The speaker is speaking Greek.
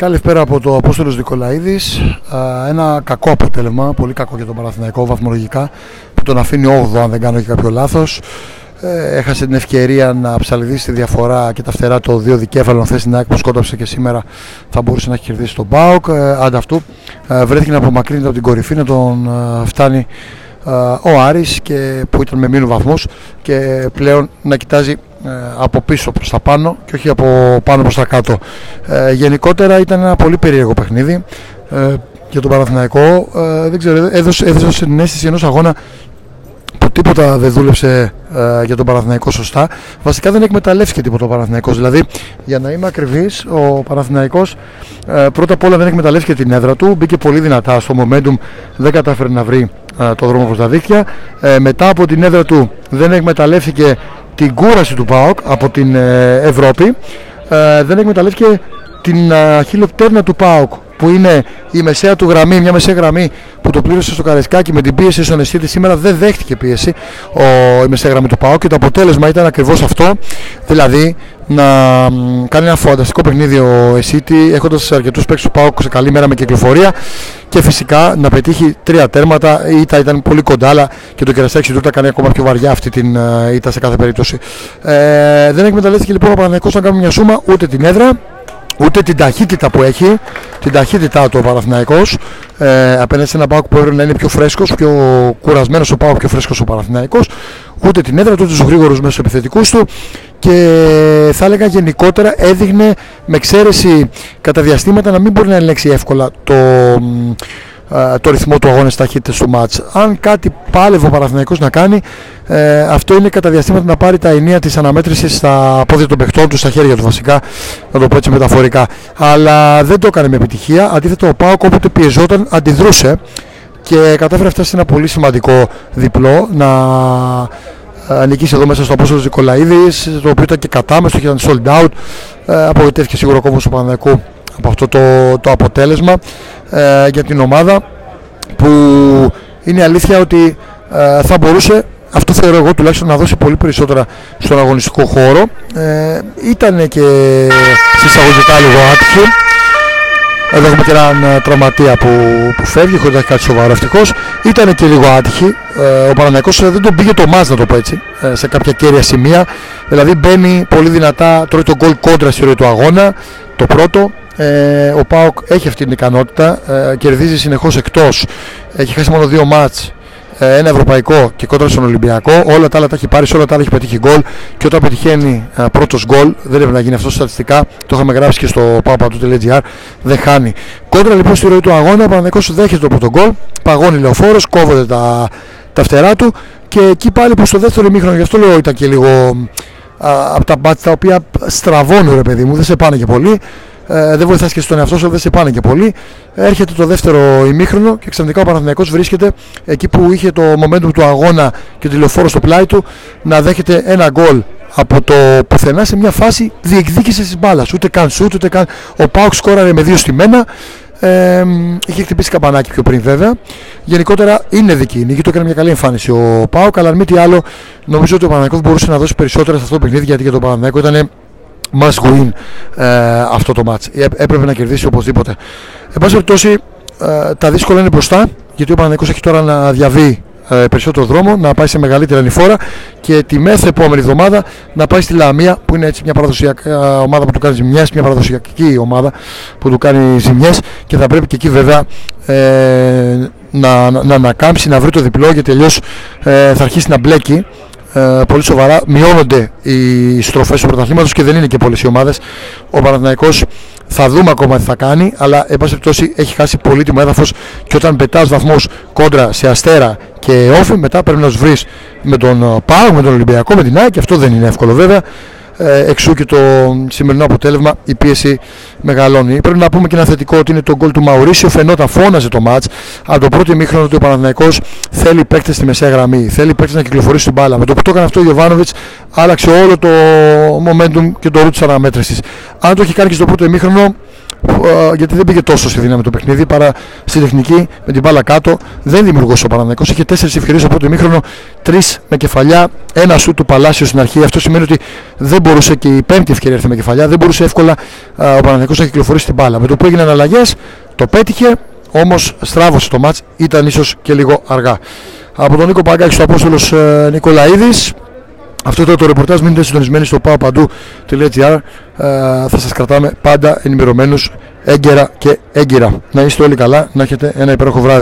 Καλησπέρα από το Απόστολος Δικολαίδης. Ένα κακό αποτέλεσμα, πολύ κακό για τον Παναθηναϊκό βαθμολογικά, που τον αφήνει 8 αν δεν κάνω και κάποιο λάθος. Ε, έχασε την ευκαιρία να ψαλιδίσει τη διαφορά και τα φτερά το δύο δικέφαλων θέση στην ΑΕΚ που σκότωσε και σήμερα θα μπορούσε να έχει κερδίσει τον ΠΑΟΚ. Ε, ανταυτού ε, βρέθηκε να απομακρύνεται από την κορυφή να τον φτάνει ο Άρης και, που ήταν με μήνου βαθμούς και πλέον να κοιτάζει από πίσω προς τα πάνω και όχι από πάνω προς τα κάτω. γενικότερα ήταν ένα πολύ περίεργο παιχνίδι για τον Παναθηναϊκό. δεν ξέρω, έδωσε, έδωσε την αίσθηση ενός αγώνα τίποτα δεν δούλεψε ε, για τον Παναθηναϊκό σωστά. Βασικά δεν εκμεταλλεύτηκε τίποτα ο Παναθηναϊκός. Δηλαδή, για να είμαι ακριβής, ο Παναθηναϊκός ε, πρώτα απ' όλα δεν εκμεταλλεύτηκε την έδρα του. Μπήκε πολύ δυνατά στο momentum, δεν κατάφερε να βρει ε, το δρόμο προς τα δίκτυα. Ε, μετά από την έδρα του δεν εκμεταλλεύτηκε την κούραση του ΠΑΟΚ από την Ευρώπη. δεν εκμεταλλεύτηκε την χιλοπτέρνα του ΠΑΟΚ που είναι η μεσαία του γραμμή, μια μεσαία γραμμή που το πλήρωσε στο Καρεσκάκι με την πίεση στον Εσίτη σήμερα δεν δέχτηκε πίεση ο, η μεσαία γραμμή του ΠΑΟ και το αποτέλεσμα ήταν ακριβώς αυτό. Δηλαδή να κάνει ένα φανταστικό παιχνίδι ο Εσίτη έχοντας αρκετούς παίκτες του ΠΑΟ σε καλή μέρα με κυκλοφορία και φυσικά να πετύχει τρία τέρματα. Η ήττα ήταν πολύ κοντά αλλά και το κεραστέξι του τα κάνει ακόμα πιο βαριά αυτή την uh, ήττα σε κάθε περίπτωση. Ε, δεν εκμεταλλεύτηκε λοιπόν ο Παναγενικός να κάνει μια σούμα ούτε την έδρα ούτε την ταχύτητα που έχει, την ταχύτητά του ο Παναθηναϊκός. Ε, απέναντι σε ένα Πάοκ που έπρεπε να είναι πιο φρέσκος, πιο κουρασμένος ο Πάοκ, πιο φρέσκος ο Παναθηναϊκός. Ούτε την έδρα του, ούτε τους γρήγορους μέσω επιθετικούς του. Και θα έλεγα γενικότερα έδειχνε με εξαίρεση κατά διαστήματα να μην μπορεί να ελέγξει εύκολα το το ρυθμό του αγώνα ταχύτητες του μάτς. Αν κάτι πάλευε ο Παναθηναϊκός να κάνει, ε, αυτό είναι κατά διαστήματα να πάρει τα ενία της αναμέτρησης στα πόδια των παιχτών του, στα χέρια του βασικά, να το πω έτσι μεταφορικά. Αλλά δεν το έκανε με επιτυχία. Αντίθετα, ο Πάοκ όποτε πιεζόταν αντιδρούσε και κατάφερε αυτά σε ένα πολύ σημαντικό διπλό να νικήσει εδώ μέσα στο Απόστολος Νικολαίδης, το οποίο ήταν και κατάμεστο και ήταν sold out. Ε, απογοητεύτηκε σίγουρα ο κόμβος του Παναθηναϊκού από αυτό το, το αποτέλεσμα ε, για την ομάδα που είναι αλήθεια ότι ε, θα μπορούσε αυτό θεωρώ εγώ τουλάχιστον να δώσει πολύ περισσότερα στον αγωνιστικό χώρο. Ε, ήταν και συσσαγωγικά λίγο άτυχη εδώ έχουμε και έναν ε, τραυματία που, που φεύγει χωρίς να έχει κάτι σοβαρό ευτυχώς. Ήταν και λίγο άτυχη. Ε, ο Παναναϊκός δεν τον πήγε το μάτς να το πω έτσι ε, σε κάποια κέρια σημεία. Δηλαδή μπαίνει πολύ δυνατά τρώει τον γκολ κόντρα στη ροή του αγώνα το πρώτο ε, ο Πάοκ έχει αυτή την ικανότητα, ε, κερδίζει συνεχώς εκτός, έχει χάσει μόνο δύο μάτς, ε, ένα ευρωπαϊκό και κόντρα στον Ολυμπιακό. Όλα τα άλλα τα έχει πάρει, σε όλα τα άλλα έχει πετύχει γκολ. Και όταν πετυχαίνει ε, πρώτος γκολ, δεν έπρεπε να γίνει αυτό στατιστικά. Το είχαμε γράψει και στο papatu.gr. Δεν χάνει. Κόντρα λοιπόν στη ροή του αγώνα, ο Παναδικός δέχεται το πρώτο γκολ. Παγώνει λεωφόρος, κόβονται τα, τα φτερά του. Και εκεί πάλι που στο δεύτερο ημίχρονο, γι' αυτό λέω ήταν και λίγο από τα μπάτια τα οποία στραβώνουν ρε παιδί μου, δεν σε πάνε και πολύ ε, δεν βοηθάς και στον εαυτό σου, δεν σε πάνε και πολύ. Έρχεται το δεύτερο ημίχρονο και ξαφνικά ο Παναθηναϊκός βρίσκεται εκεί που είχε το momentum του αγώνα και το τηλεφόρο στο πλάι του να δέχεται ένα γκολ από το πουθενά σε μια φάση διεκδίκησης της μπάλας. Ούτε καν σουτ, ούτε καν. Ο Πάουξ σκόραρε με δύο στη μένα. Ε, είχε χτυπήσει καπανάκι πιο πριν βέβαια. Γενικότερα είναι δική νίκη, το έκανε μια καλή εμφάνιση ο Πάουκ, αλλά αν μη τι άλλο, νομίζω ότι ο Παναγιώτο μπορούσε να δώσει περισσότερα σε αυτό το παιχνίδι γιατί για τον Παναγιώτο ήταν must win ε, αυτό το match. Ε, έπρεπε να κερδίσει οπωσδήποτε. Εν πάση περιπτώσει, ε, τα δύσκολα είναι μπροστά, γιατί ο Παναγικός έχει τώρα να διαβεί ε, περισσότερο δρόμο, να πάει σε μεγαλύτερη ανηφόρα και τη μέθε επόμενη εβδομάδα να πάει στη Λαμία που είναι έτσι μια παραδοσιακή ομάδα που του κάνει ζημιές, μια παραδοσιακή ομάδα που του κάνει ζημιές και θα πρέπει και εκεί βέβαια ε, να, να, να ανακάμψει, να βρει το διπλό γιατί αλλιώς ε, θα αρχίσει να μπλέκει ε, πολύ σοβαρά. Μειώνονται οι στροφές του πρωταθλήματος και δεν είναι και πολλές οι ομάδες. Ο Παναθηναϊκός θα δούμε ακόμα τι θα κάνει, αλλά εν πάση περιπτώσει έχει χάσει πολύτιμο έδαφος και όταν πετάς βαθμούς κόντρα σε αστέρα και όφη, μετά πρέπει να τους βρεις με τον ε, Πάο, με τον Ολυμπιακό, με την ΑΕΚ και αυτό δεν είναι εύκολο βέβαια. Ε, εξού και το σημερινό αποτέλεσμα η πίεση μεγαλώνει. Πρέπει να πούμε και ένα θετικό ότι είναι το γκολ του Μαουρίσιο. Φαινόταν, φώναζε το μάτς. Από το πρώτο ημίχρονο του Παναθυναϊκό θέλει παίκτες στη μεσαία γραμμή. Θέλει παίκτες να κυκλοφορήσει την μπάλα. Με το που το έκανε αυτό ο Γιωβάνοβιτς άλλαξε όλο το momentum και το route της αναμέτρησης. Αν το έχει κάνει και στο πρώτο ημίχρονο, ε, γιατί δεν πήγε τόσο στη δύναμη το παιχνίδι παρά στη τεχνική με την μπάλα κάτω. Δεν δημιουργούσε ο Παναθηναϊκός. Είχε τέσσερις ευκαιρίες από το μήχρονο, τρεις με κεφαλιά, ένα σου του Παλάσιο στην αρχή. Αυτό σημαίνει ότι δεν μπορούσε και η πέμπτη ευκαιρία έρθει με κεφαλιά. Δεν μπορούσε εύκολα ο Παναθηναϊκός να κυκλοφορήσει την μπάλα. Με το που έγιναν αλλαγές, το πέτυχε, όμως στράβωσε το μάτς, ήταν ίσως και λίγο αργά. Από τον Νίκο Παγκάκης στο Απόστολος ε, Νικολαίδης. Αυτό ήταν το ρεπορτάζ. Μείνετε συντονισμένοι στο paopandou.gr. Ε, θα σας κρατάμε πάντα ενημερωμένους έγκαιρα και έγκυρα. Να είστε όλοι καλά, να έχετε ένα υπέροχο βράδυ.